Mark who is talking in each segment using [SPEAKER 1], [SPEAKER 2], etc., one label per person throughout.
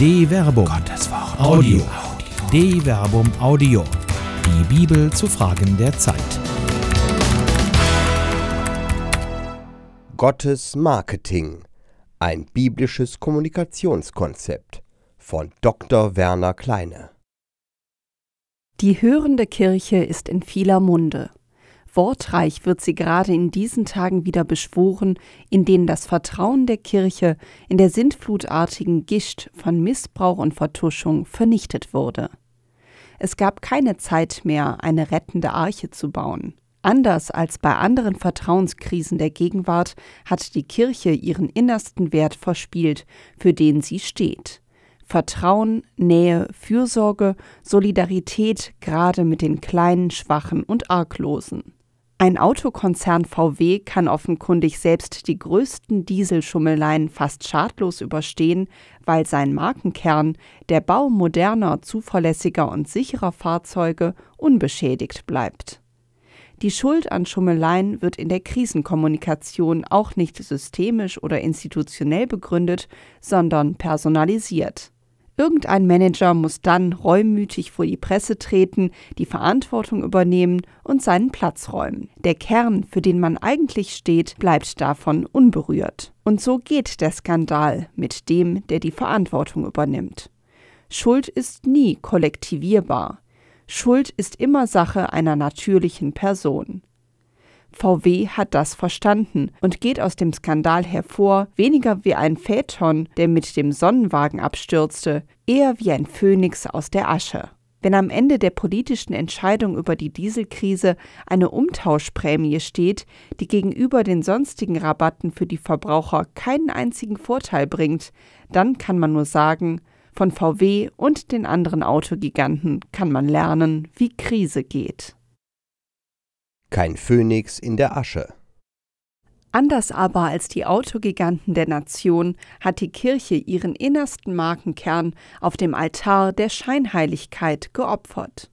[SPEAKER 1] De Verbum. Gottes Wort. Audio. De Verbum Audio. Die Bibel zu Fragen der Zeit.
[SPEAKER 2] Gottes Marketing. Ein biblisches Kommunikationskonzept von Dr. Werner Kleine.
[SPEAKER 3] Die hörende Kirche ist in vieler Munde. Wortreich wird sie gerade in diesen Tagen wieder beschworen, in denen das Vertrauen der Kirche in der sintflutartigen Gischt von Missbrauch und Vertuschung vernichtet wurde. Es gab keine Zeit mehr, eine rettende Arche zu bauen. Anders als bei anderen Vertrauenskrisen der Gegenwart hat die Kirche ihren innersten Wert verspielt, für den sie steht. Vertrauen, Nähe, Fürsorge, Solidarität gerade mit den Kleinen, Schwachen und Arglosen. Ein Autokonzern VW kann offenkundig selbst die größten Dieselschummeleien fast schadlos überstehen, weil sein Markenkern, der Bau moderner, zuverlässiger und sicherer Fahrzeuge, unbeschädigt bleibt. Die Schuld an Schummeleien wird in der Krisenkommunikation auch nicht systemisch oder institutionell begründet, sondern personalisiert. Irgendein Manager muss dann reumütig vor die Presse treten, die Verantwortung übernehmen und seinen Platz räumen. Der Kern, für den man eigentlich steht, bleibt davon unberührt. Und so geht der Skandal mit dem, der die Verantwortung übernimmt. Schuld ist nie kollektivierbar. Schuld ist immer Sache einer natürlichen Person. VW hat das verstanden und geht aus dem Skandal hervor, weniger wie ein Phaeton, der mit dem Sonnenwagen abstürzte, eher wie ein Phönix aus der Asche. Wenn am Ende der politischen Entscheidung über die Dieselkrise eine Umtauschprämie steht, die gegenüber den sonstigen Rabatten für die Verbraucher keinen einzigen Vorteil bringt, dann kann man nur sagen, von VW und den anderen Autogiganten kann man lernen, wie Krise geht
[SPEAKER 2] kein Phönix in der Asche.
[SPEAKER 3] Anders aber als die Autogiganten der Nation hat die Kirche ihren innersten Markenkern auf dem Altar der Scheinheiligkeit geopfert.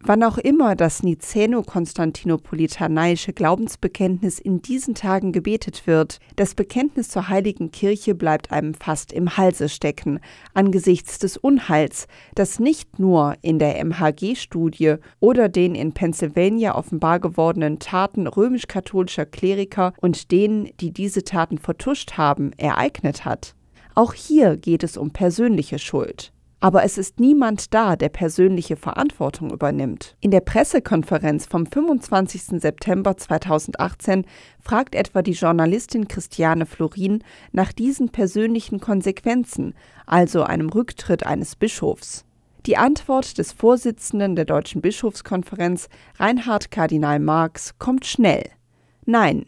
[SPEAKER 3] Wann auch immer das Nicäno-Konstantinopolitanaische Glaubensbekenntnis in diesen Tagen gebetet wird, das Bekenntnis zur heiligen Kirche bleibt einem fast im Halse stecken, angesichts des Unheils, das nicht nur in der MHG-Studie oder den in Pennsylvania offenbar gewordenen Taten römisch-katholischer Kleriker und denen, die diese Taten vertuscht haben, ereignet hat. Auch hier geht es um persönliche Schuld. Aber es ist niemand da, der persönliche Verantwortung übernimmt. In der Pressekonferenz vom 25. September 2018 fragt etwa die Journalistin Christiane Florin nach diesen persönlichen Konsequenzen, also einem Rücktritt eines Bischofs. Die Antwort des Vorsitzenden der Deutschen Bischofskonferenz, Reinhard Kardinal Marx, kommt schnell. Nein,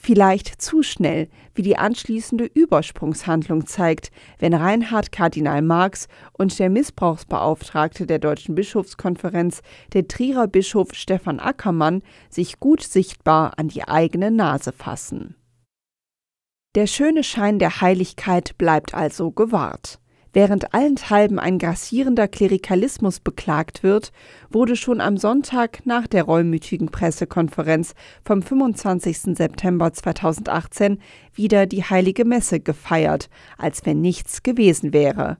[SPEAKER 3] vielleicht zu schnell, wie die anschließende Übersprungshandlung zeigt, wenn Reinhard Kardinal Marx und der Missbrauchsbeauftragte der Deutschen Bischofskonferenz, der Trierer Bischof Stefan Ackermann, sich gut sichtbar an die eigene Nase fassen. Der schöne Schein der Heiligkeit bleibt also gewahrt. Während allenthalben ein grassierender Klerikalismus beklagt wird, wurde schon am Sonntag nach der reumütigen Pressekonferenz vom 25. September 2018 wieder die heilige Messe gefeiert, als wenn nichts gewesen wäre.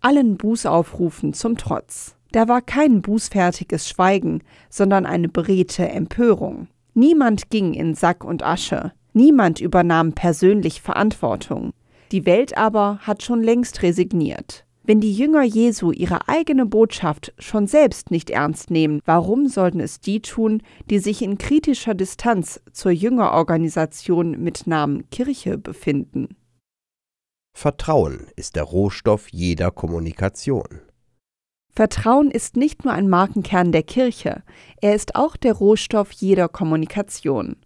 [SPEAKER 3] Allen Bußaufrufen zum Trotz. Da war kein bußfertiges Schweigen, sondern eine beredte Empörung. Niemand ging in Sack und Asche. Niemand übernahm persönlich Verantwortung. Die Welt aber hat schon längst resigniert. Wenn die Jünger Jesu ihre eigene Botschaft schon selbst nicht ernst nehmen, warum sollten es die tun, die sich in kritischer Distanz zur Jüngerorganisation mit Namen Kirche befinden?
[SPEAKER 2] Vertrauen ist der Rohstoff jeder Kommunikation.
[SPEAKER 3] Vertrauen ist nicht nur ein Markenkern der Kirche, er ist auch der Rohstoff jeder Kommunikation.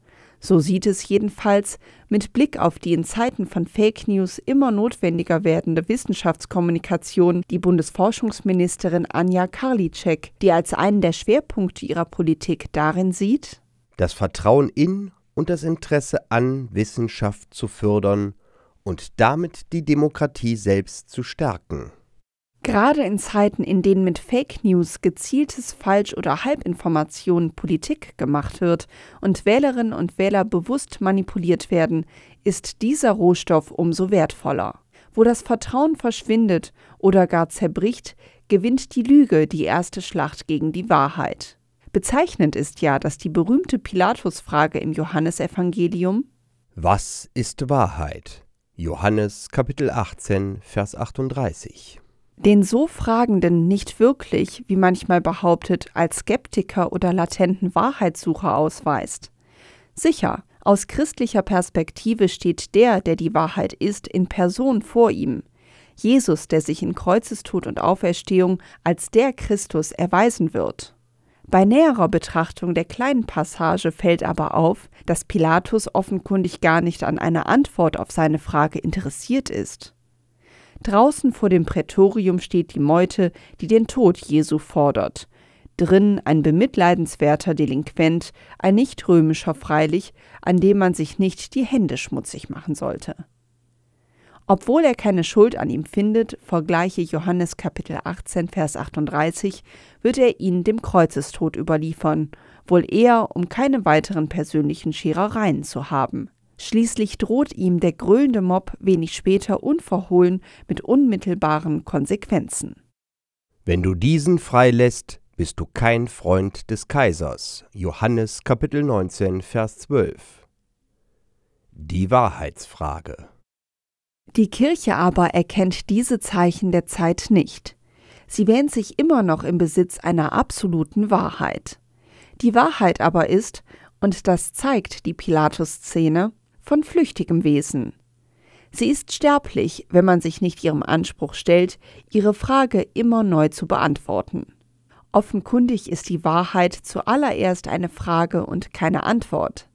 [SPEAKER 3] So sieht es jedenfalls mit Blick auf die in Zeiten von Fake News immer notwendiger werdende Wissenschaftskommunikation die Bundesforschungsministerin Anja Karliczek, die als einen der Schwerpunkte ihrer Politik darin sieht,
[SPEAKER 2] das Vertrauen in und das Interesse an Wissenschaft zu fördern und damit die Demokratie selbst zu stärken.
[SPEAKER 3] Gerade in Zeiten, in denen mit Fake News gezieltes Falsch- oder Halbinformation Politik gemacht wird und Wählerinnen und Wähler bewusst manipuliert werden, ist dieser Rohstoff umso wertvoller. Wo das Vertrauen verschwindet oder gar zerbricht, gewinnt die Lüge die erste Schlacht gegen die Wahrheit. Bezeichnend ist ja, dass die berühmte Pilatusfrage im Johannesevangelium
[SPEAKER 2] Was ist Wahrheit? Johannes Kapitel 18, Vers 38
[SPEAKER 3] den so Fragenden nicht wirklich, wie manchmal behauptet, als Skeptiker oder latenten Wahrheitssucher ausweist. Sicher, aus christlicher Perspektive steht der, der die Wahrheit ist, in Person vor ihm. Jesus, der sich in Kreuzestod und Auferstehung als der Christus erweisen wird. Bei näherer Betrachtung der kleinen Passage fällt aber auf, dass Pilatus offenkundig gar nicht an einer Antwort auf seine Frage interessiert ist. Draußen vor dem Prätorium steht die Meute, die den Tod Jesu fordert. Drin ein bemitleidenswerter Delinquent, ein nicht römischer freilich, an dem man sich nicht die Hände schmutzig machen sollte. Obwohl er keine Schuld an ihm findet, vergleiche Johannes Kapitel 18, Vers 38, wird er ihn dem Kreuzestod überliefern, wohl eher, um keine weiteren persönlichen Scherereien zu haben. Schließlich droht ihm der gröhlende Mob wenig später unverhohlen mit unmittelbaren Konsequenzen.
[SPEAKER 2] Wenn du diesen freilässt, bist du kein Freund des Kaisers. Johannes Kapitel 19, Vers 12. Die Wahrheitsfrage.
[SPEAKER 3] Die Kirche aber erkennt diese Zeichen der Zeit nicht. Sie wähnt sich immer noch im Besitz einer absoluten Wahrheit. Die Wahrheit aber ist, und das zeigt die Pilatus-Szene, von flüchtigem Wesen. Sie ist sterblich, wenn man sich nicht ihrem Anspruch stellt, ihre Frage immer neu zu beantworten. Offenkundig ist die Wahrheit zuallererst eine Frage und keine Antwort.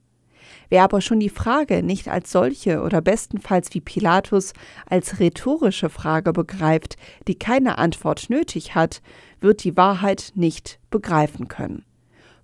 [SPEAKER 3] Wer aber schon die Frage nicht als solche oder bestenfalls wie Pilatus als rhetorische Frage begreift, die keine Antwort nötig hat, wird die Wahrheit nicht begreifen können.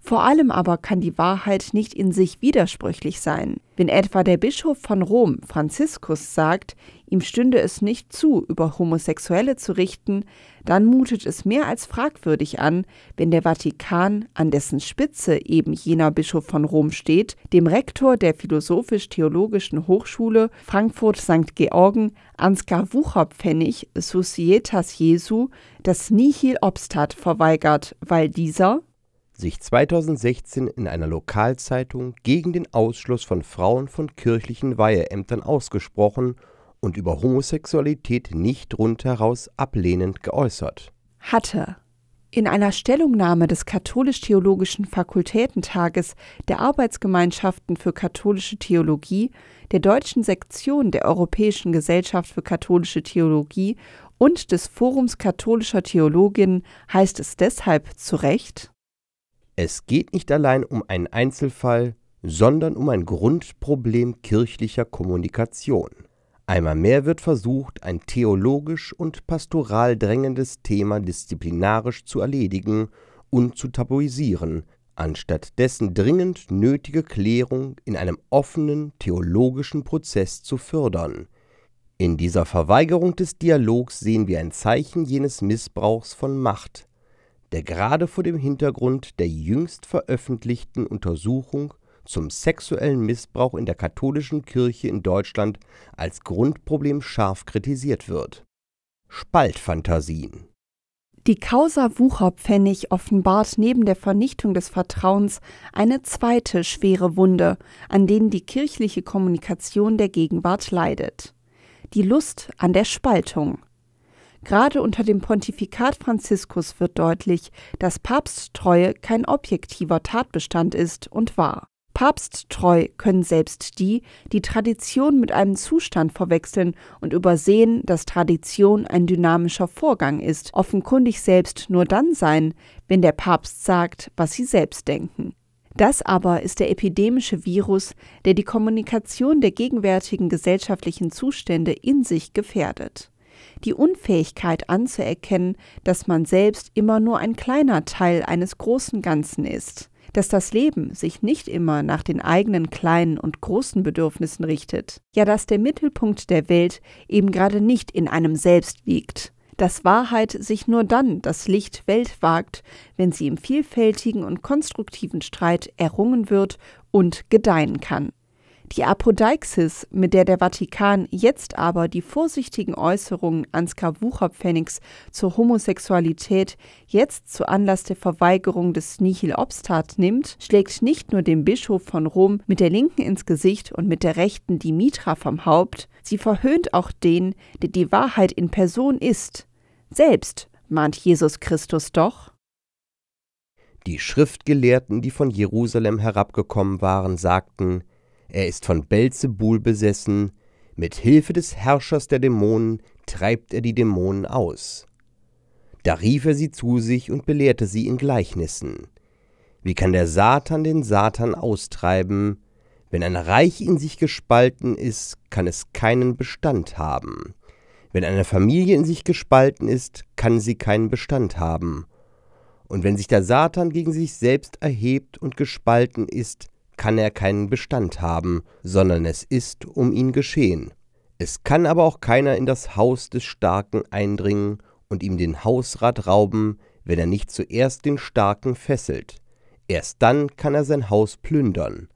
[SPEAKER 3] Vor allem aber kann die Wahrheit nicht in sich widersprüchlich sein. Wenn etwa der Bischof von Rom, Franziskus, sagt, ihm stünde es nicht zu, über Homosexuelle zu richten, dann mutet es mehr als fragwürdig an, wenn der Vatikan, an dessen Spitze eben jener Bischof von Rom steht, dem Rektor der Philosophisch-Theologischen Hochschule Frankfurt St. Georgen, Ansgar Wucherpfennig, Societas Jesu, das Nihil Obstat verweigert, weil dieser,
[SPEAKER 2] sich 2016 in einer Lokalzeitung gegen den Ausschluss von Frauen von kirchlichen Weiheämtern ausgesprochen und über Homosexualität nicht rundheraus ablehnend geäußert.
[SPEAKER 3] Hatte in einer Stellungnahme des Katholisch-Theologischen Fakultätentages der Arbeitsgemeinschaften für katholische Theologie, der deutschen Sektion der Europäischen Gesellschaft für katholische Theologie und des Forums katholischer Theologinnen heißt es deshalb zu Recht
[SPEAKER 2] es geht nicht allein um einen Einzelfall, sondern um ein Grundproblem kirchlicher Kommunikation. Einmal mehr wird versucht, ein theologisch und pastoral drängendes Thema disziplinarisch zu erledigen und zu tabuisieren, anstatt dessen dringend nötige Klärung in einem offenen theologischen Prozess zu fördern. In dieser Verweigerung des Dialogs sehen wir ein Zeichen jenes Missbrauchs von Macht, der gerade vor dem Hintergrund der jüngst veröffentlichten Untersuchung zum sexuellen Missbrauch in der katholischen Kirche in Deutschland als Grundproblem scharf kritisiert wird. Spaltfantasien
[SPEAKER 3] Die Causa Wucherpfennig offenbart neben der Vernichtung des Vertrauens eine zweite schwere Wunde, an denen die kirchliche Kommunikation der Gegenwart leidet. Die Lust an der Spaltung. Gerade unter dem Pontifikat Franziskus wird deutlich, dass Papsttreue kein objektiver Tatbestand ist und war. Papsttreu können selbst die, die Tradition mit einem Zustand verwechseln und übersehen, dass Tradition ein dynamischer Vorgang ist, offenkundig selbst nur dann sein, wenn der Papst sagt, was sie selbst denken. Das aber ist der epidemische Virus, der die Kommunikation der gegenwärtigen gesellschaftlichen Zustände in sich gefährdet die Unfähigkeit anzuerkennen, dass man selbst immer nur ein kleiner Teil eines großen Ganzen ist, dass das Leben sich nicht immer nach den eigenen kleinen und großen Bedürfnissen richtet, ja dass der Mittelpunkt der Welt eben gerade nicht in einem selbst liegt, dass Wahrheit sich nur dann das Licht Welt wagt, wenn sie im vielfältigen und konstruktiven Streit errungen wird und gedeihen kann. Die Apodeixis, mit der der Vatikan jetzt aber die vorsichtigen Äußerungen Ansgar Wucherpfennigs zur Homosexualität jetzt zu Anlass der Verweigerung des Nihil Obstat nimmt, schlägt nicht nur dem Bischof von Rom mit der Linken ins Gesicht und mit der Rechten die Mitra vom Haupt, sie verhöhnt auch den, der die Wahrheit in Person ist. Selbst mahnt Jesus Christus doch.
[SPEAKER 2] Die Schriftgelehrten, die von Jerusalem herabgekommen waren, sagten, er ist von Belzebul besessen, mit Hilfe des Herrschers der Dämonen treibt er die Dämonen aus. Da rief er sie zu sich und belehrte sie in Gleichnissen. Wie kann der Satan den Satan austreiben? Wenn ein Reich in sich gespalten ist, kann es keinen Bestand haben. Wenn eine Familie in sich gespalten ist, kann sie keinen Bestand haben. Und wenn sich der Satan gegen sich selbst erhebt und gespalten ist, kann er keinen Bestand haben, sondern es ist um ihn geschehen. Es kann aber auch keiner in das Haus des Starken eindringen und ihm den Hausrat rauben, wenn er nicht zuerst den Starken fesselt. Erst dann kann er sein Haus plündern.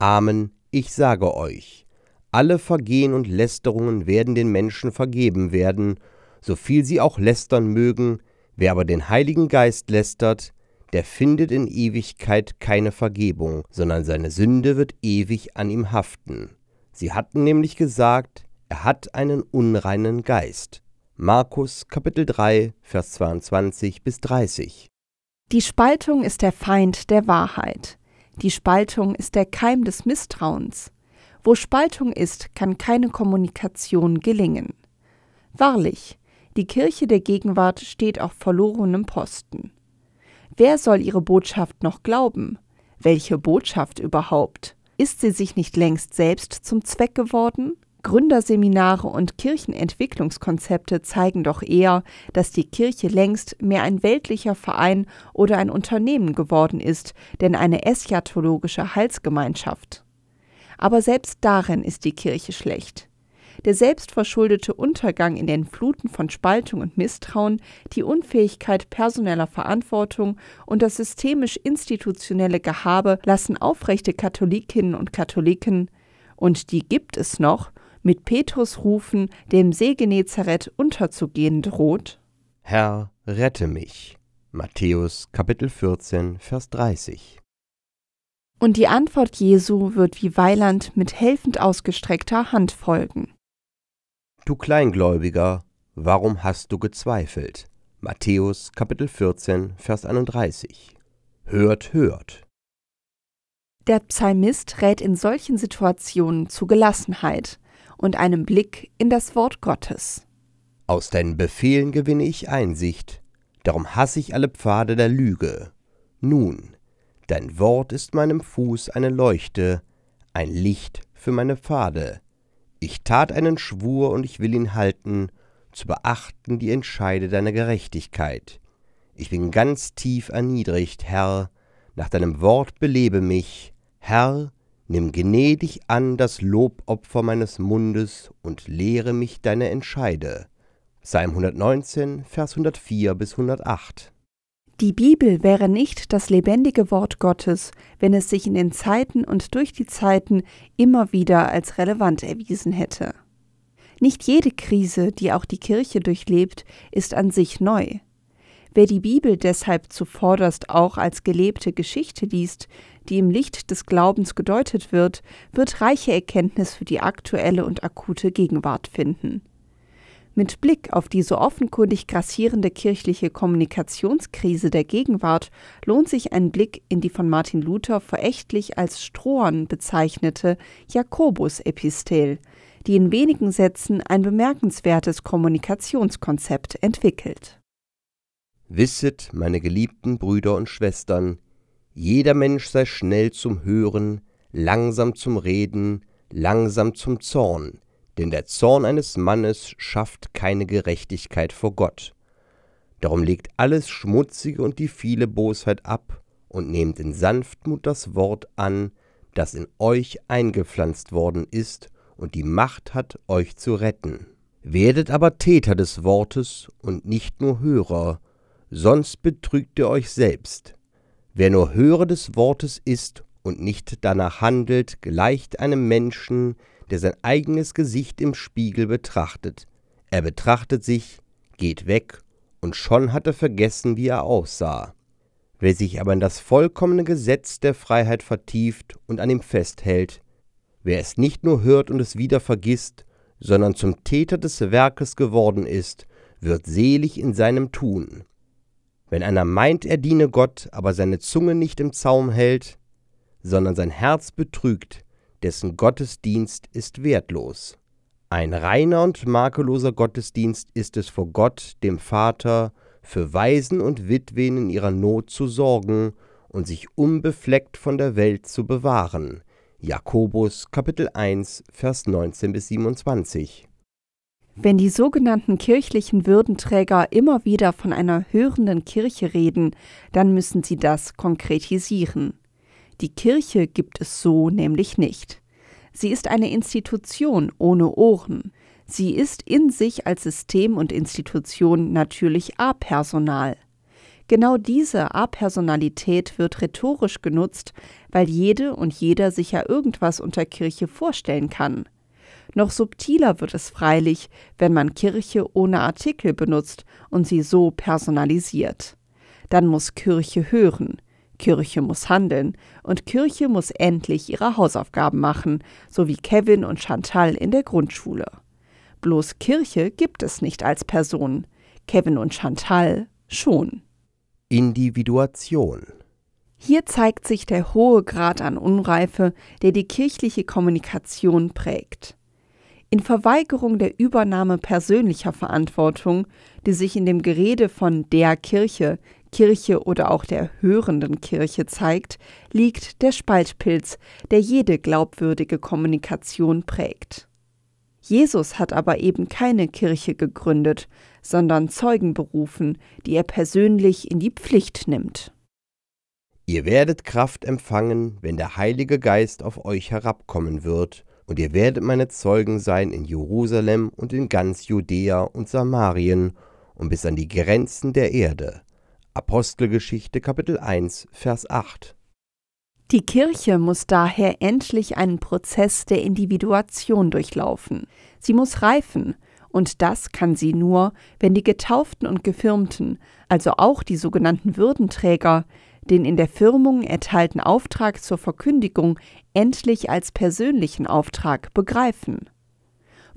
[SPEAKER 2] Amen, ich sage euch, alle Vergehen und Lästerungen werden den Menschen vergeben werden, so viel sie auch lästern mögen, wer aber den Heiligen Geist lästert, der findet in Ewigkeit keine Vergebung, sondern seine Sünde wird ewig an ihm haften. Sie hatten nämlich gesagt, er hat einen unreinen Geist. Markus Kapitel 3, Vers 22 bis 30.
[SPEAKER 3] Die Spaltung ist der Feind der Wahrheit. Die Spaltung ist der Keim des Misstrauens. Wo Spaltung ist, kann keine Kommunikation gelingen. Wahrlich, die Kirche der Gegenwart steht auf verlorenem Posten. Wer soll ihre Botschaft noch glauben? Welche Botschaft überhaupt? Ist sie sich nicht längst selbst zum Zweck geworden? Gründerseminare und Kirchenentwicklungskonzepte zeigen doch eher, dass die Kirche längst mehr ein weltlicher Verein oder ein Unternehmen geworden ist, denn eine eschatologische Heilsgemeinschaft. Aber selbst darin ist die Kirche schlecht der selbstverschuldete Untergang in den Fluten von Spaltung und Misstrauen, die Unfähigkeit personeller Verantwortung und das systemisch-institutionelle Gehabe lassen aufrechte Katholikinnen und Katholiken, und die gibt es noch, mit Petrus rufen, dem See Genezareth unterzugehen droht?
[SPEAKER 2] Herr, rette mich. Matthäus Kapitel 14, Vers 30.
[SPEAKER 3] Und die Antwort Jesu wird wie Weiland mit helfend ausgestreckter Hand folgen.
[SPEAKER 2] Du Kleingläubiger, warum hast du gezweifelt? Matthäus Kapitel 14, Vers 31. Hört, hört.
[SPEAKER 3] Der Psalmist rät in solchen Situationen zu Gelassenheit und einem Blick in das Wort Gottes.
[SPEAKER 2] Aus deinen Befehlen gewinne ich Einsicht, darum hasse ich alle Pfade der Lüge. Nun, dein Wort ist meinem Fuß eine Leuchte, ein Licht für meine Pfade. Ich tat einen Schwur und ich will ihn halten, zu beachten die Entscheide deiner Gerechtigkeit. Ich bin ganz tief erniedrigt, Herr, nach deinem Wort belebe mich. Herr, nimm gnädig an das Lobopfer meines Mundes und lehre mich deine Entscheide. Psalm 119, Vers 104 bis 108.
[SPEAKER 3] Die Bibel wäre nicht das lebendige Wort Gottes, wenn es sich in den Zeiten und durch die Zeiten immer wieder als relevant erwiesen hätte. Nicht jede Krise, die auch die Kirche durchlebt, ist an sich neu. Wer die Bibel deshalb zuvorderst auch als gelebte Geschichte liest, die im Licht des Glaubens gedeutet wird, wird reiche Erkenntnis für die aktuelle und akute Gegenwart finden. Mit Blick auf die so offenkundig grassierende kirchliche Kommunikationskrise der Gegenwart lohnt sich ein Blick in die von Martin Luther verächtlich als Strohern bezeichnete Jakobus-Epistel, die in wenigen Sätzen ein bemerkenswertes Kommunikationskonzept entwickelt.
[SPEAKER 2] Wisset, meine geliebten Brüder und Schwestern, jeder Mensch sei schnell zum Hören, langsam zum Reden, langsam zum Zorn, denn der Zorn eines Mannes schafft keine Gerechtigkeit vor Gott. Darum legt alles Schmutzige und die viele Bosheit ab und nehmt in Sanftmut das Wort an, das in euch eingepflanzt worden ist und die Macht hat, euch zu retten. Werdet aber Täter des Wortes und nicht nur Hörer, sonst betrügt ihr euch selbst. Wer nur Hörer des Wortes ist und nicht danach handelt, gleicht einem Menschen, der sein eigenes Gesicht im Spiegel betrachtet. Er betrachtet sich, geht weg, und schon hat er vergessen, wie er aussah. Wer sich aber in das vollkommene Gesetz der Freiheit vertieft und an ihm festhält, wer es nicht nur hört und es wieder vergisst, sondern zum Täter des Werkes geworden ist, wird selig in seinem Tun. Wenn einer meint, er diene Gott, aber seine Zunge nicht im Zaum hält, sondern sein Herz betrügt, dessen Gottesdienst ist wertlos. Ein reiner und makelloser Gottesdienst ist es vor Gott, dem Vater, für Waisen und Witwen in ihrer Not zu sorgen und sich unbefleckt von der Welt zu bewahren. Jakobus Kapitel 1 Vers 19 bis 27.
[SPEAKER 3] Wenn die sogenannten kirchlichen Würdenträger immer wieder von einer hörenden Kirche reden, dann müssen sie das konkretisieren. Die Kirche gibt es so nämlich nicht. Sie ist eine Institution ohne Ohren. Sie ist in sich als System und Institution natürlich apersonal. Genau diese Apersonalität wird rhetorisch genutzt, weil jede und jeder sich ja irgendwas unter Kirche vorstellen kann. Noch subtiler wird es freilich, wenn man Kirche ohne Artikel benutzt und sie so personalisiert. Dann muss Kirche hören, Kirche muss handeln und Kirche muss endlich ihre Hausaufgaben machen, so wie Kevin und Chantal in der Grundschule. Bloß Kirche gibt es nicht als Person, Kevin und Chantal schon.
[SPEAKER 2] Individuation
[SPEAKER 3] hier zeigt sich der hohe Grad an Unreife, der die kirchliche Kommunikation prägt. In Verweigerung der Übernahme persönlicher Verantwortung, die sich in dem Gerede von der Kirche Kirche oder auch der hörenden Kirche zeigt, liegt der Spaltpilz, der jede glaubwürdige Kommunikation prägt. Jesus hat aber eben keine Kirche gegründet, sondern Zeugen berufen, die er persönlich in die Pflicht nimmt.
[SPEAKER 2] Ihr werdet Kraft empfangen, wenn der Heilige Geist auf euch herabkommen wird, und ihr werdet meine Zeugen sein in Jerusalem und in ganz Judäa und Samarien und bis an die Grenzen der Erde. Apostelgeschichte Kapitel 1 Vers 8
[SPEAKER 3] Die Kirche muss daher endlich einen Prozess der Individuation durchlaufen. Sie muss reifen, und das kann sie nur, wenn die Getauften und Gefirmten, also auch die sogenannten Würdenträger, den in der Firmung erteilten Auftrag zur Verkündigung endlich als persönlichen Auftrag begreifen.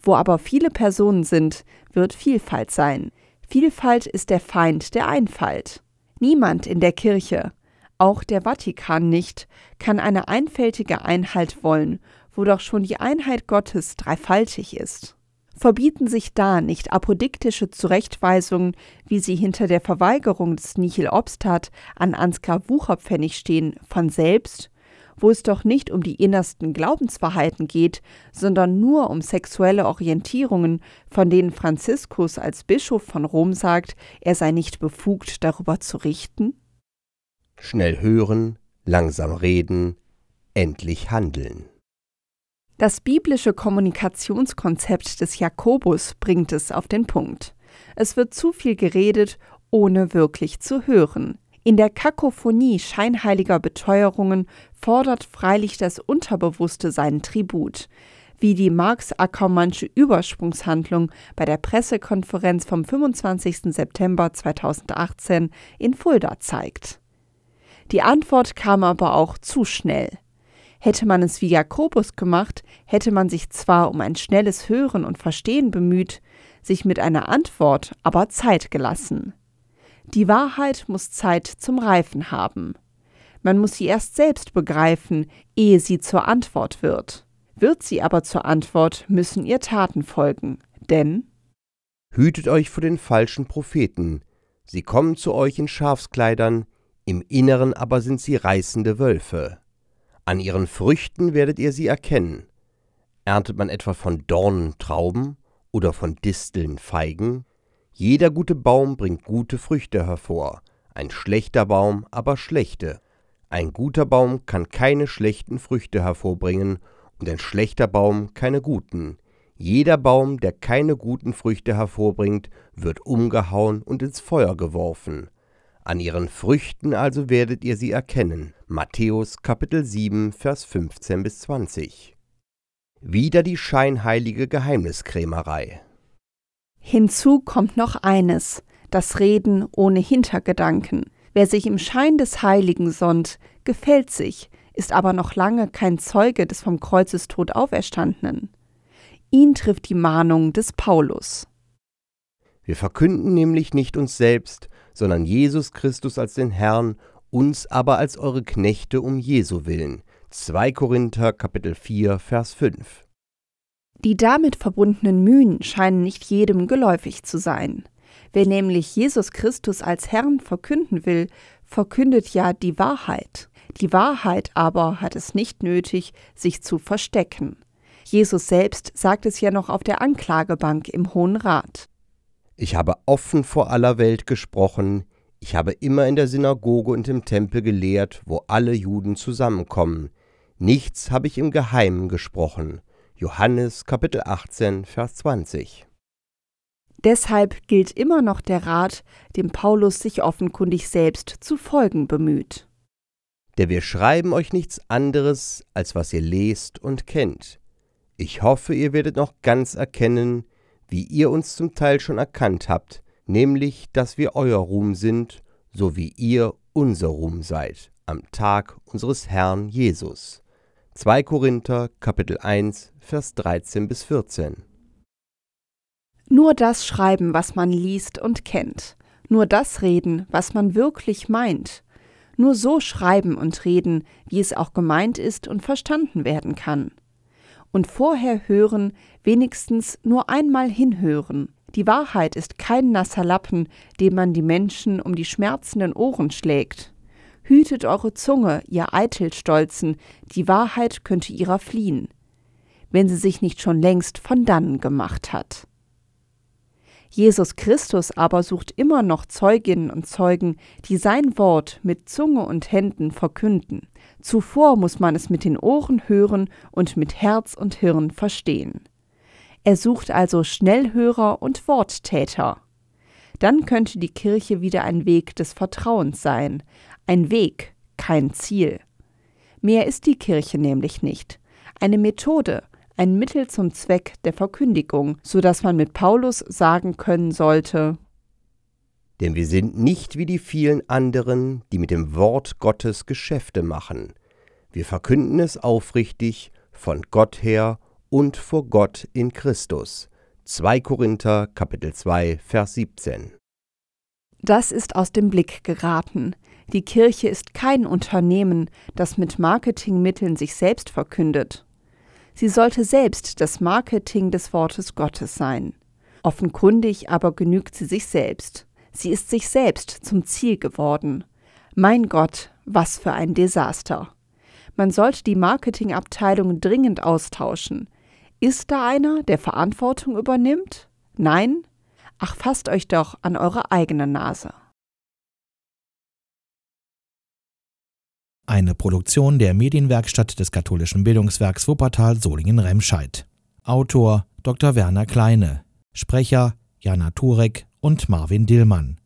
[SPEAKER 3] Wo aber viele Personen sind, wird Vielfalt sein. Vielfalt ist der Feind der Einfalt. Niemand in der Kirche, auch der Vatikan nicht, kann eine einfältige Einheit wollen, wo doch schon die Einheit Gottes dreifaltig ist. Verbieten sich da nicht apodiktische Zurechtweisungen, wie sie hinter der Verweigerung des Nihil Obstat an Ansgar Wucherpfennig stehen, von selbst, wo es doch nicht um die innersten Glaubenswahrheiten geht, sondern nur um sexuelle Orientierungen, von denen Franziskus als Bischof von Rom sagt, er sei nicht befugt, darüber zu richten?
[SPEAKER 2] Schnell hören, langsam reden, endlich handeln.
[SPEAKER 3] Das biblische Kommunikationskonzept des Jakobus bringt es auf den Punkt. Es wird zu viel geredet, ohne wirklich zu hören. In der Kakophonie scheinheiliger Beteuerungen fordert freilich das Unterbewusste seinen Tribut, wie die Marx-Ackermannsche Übersprungshandlung bei der Pressekonferenz vom 25. September 2018 in Fulda zeigt. Die Antwort kam aber auch zu schnell. Hätte man es wie Jakobus gemacht, hätte man sich zwar um ein schnelles Hören und Verstehen bemüht, sich mit einer Antwort aber Zeit gelassen. Die Wahrheit muss Zeit zum Reifen haben. Man muss sie erst selbst begreifen, ehe sie zur Antwort wird. Wird sie aber zur Antwort, müssen ihr Taten folgen, denn
[SPEAKER 2] Hütet euch vor den falschen Propheten, sie kommen zu euch in Schafskleidern, im Inneren aber sind sie reißende Wölfe. An ihren Früchten werdet ihr sie erkennen. Erntet man etwa von Dornen Trauben oder von Disteln Feigen? Jeder gute Baum bringt gute Früchte hervor, ein schlechter Baum aber schlechte. Ein guter Baum kann keine schlechten Früchte hervorbringen, und ein schlechter Baum keine guten. Jeder Baum, der keine guten Früchte hervorbringt, wird umgehauen und ins Feuer geworfen. An ihren Früchten also werdet ihr sie erkennen. Matthäus Kapitel 7, Vers 15 bis 20. Wieder die scheinheilige Geheimniskrämerei.
[SPEAKER 3] Hinzu kommt noch eines, das Reden ohne Hintergedanken. Wer sich im Schein des Heiligen sonnt, gefällt sich, ist aber noch lange kein Zeuge des vom Kreuzestod Auferstandenen. Ihn trifft die Mahnung des Paulus.
[SPEAKER 2] Wir verkünden nämlich nicht uns selbst, sondern Jesus Christus als den Herrn, uns aber als eure Knechte um Jesu willen. 2 Korinther Kapitel 4 Vers 5.
[SPEAKER 3] Die damit verbundenen Mühen scheinen nicht jedem geläufig zu sein. Wer nämlich Jesus Christus als Herrn verkünden will, verkündet ja die Wahrheit. Die Wahrheit aber hat es nicht nötig, sich zu verstecken. Jesus selbst sagt es ja noch auf der Anklagebank im Hohen Rat.
[SPEAKER 2] Ich habe offen vor aller Welt gesprochen, ich habe immer in der Synagoge und im Tempel gelehrt, wo alle Juden zusammenkommen. Nichts habe ich im Geheimen gesprochen. Johannes Kapitel 18, Vers 20.
[SPEAKER 3] Deshalb gilt immer noch der Rat, dem Paulus sich offenkundig selbst zu folgen bemüht.
[SPEAKER 2] Der wir schreiben euch nichts anderes, als was ihr lest und kennt. Ich hoffe, ihr werdet noch ganz erkennen, wie ihr uns zum Teil schon erkannt habt, nämlich, dass wir euer Ruhm sind, so wie ihr unser Ruhm seid, am Tag unseres Herrn Jesus. 2 Korinther Kapitel 1 Vers 13 bis 14
[SPEAKER 3] Nur das schreiben, was man liest und kennt, nur das reden, was man wirklich meint, nur so schreiben und reden, wie es auch gemeint ist und verstanden werden kann und vorher hören, wenigstens nur einmal hinhören. Die Wahrheit ist kein nasser Lappen, dem man die Menschen um die schmerzenden Ohren schlägt. Hütet eure Zunge, ihr Eitelstolzen, die Wahrheit könnte ihrer fliehen, wenn sie sich nicht schon längst von dannen gemacht hat. Jesus Christus aber sucht immer noch Zeuginnen und Zeugen, die sein Wort mit Zunge und Händen verkünden. Zuvor muss man es mit den Ohren hören und mit Herz und Hirn verstehen. Er sucht also Schnellhörer und Worttäter. Dann könnte die Kirche wieder ein Weg des Vertrauens sein, ein Weg, kein Ziel. Mehr ist die Kirche nämlich nicht. Eine Methode, ein Mittel zum Zweck der Verkündigung, so dass man mit Paulus sagen können sollte,
[SPEAKER 2] denn wir sind nicht wie die vielen anderen, die mit dem Wort Gottes Geschäfte machen. Wir verkünden es aufrichtig von Gott her und vor Gott in Christus. 2 Korinther Kapitel 2 Vers 17.
[SPEAKER 3] Das ist aus dem Blick geraten. Die Kirche ist kein Unternehmen, das mit Marketingmitteln sich selbst verkündet. Sie sollte selbst das Marketing des Wortes Gottes sein. Offenkundig aber genügt sie sich selbst. Sie ist sich selbst zum Ziel geworden. Mein Gott, was für ein Desaster. Man sollte die Marketingabteilung dringend austauschen. Ist da einer, der Verantwortung übernimmt? Nein? Ach, fasst euch doch an eure eigene Nase.
[SPEAKER 1] Eine Produktion der Medienwerkstatt des katholischen Bildungswerks Wuppertal Solingen-Remscheid. Autor Dr. Werner Kleine. Sprecher Jana Turek und Marvin Dillmann.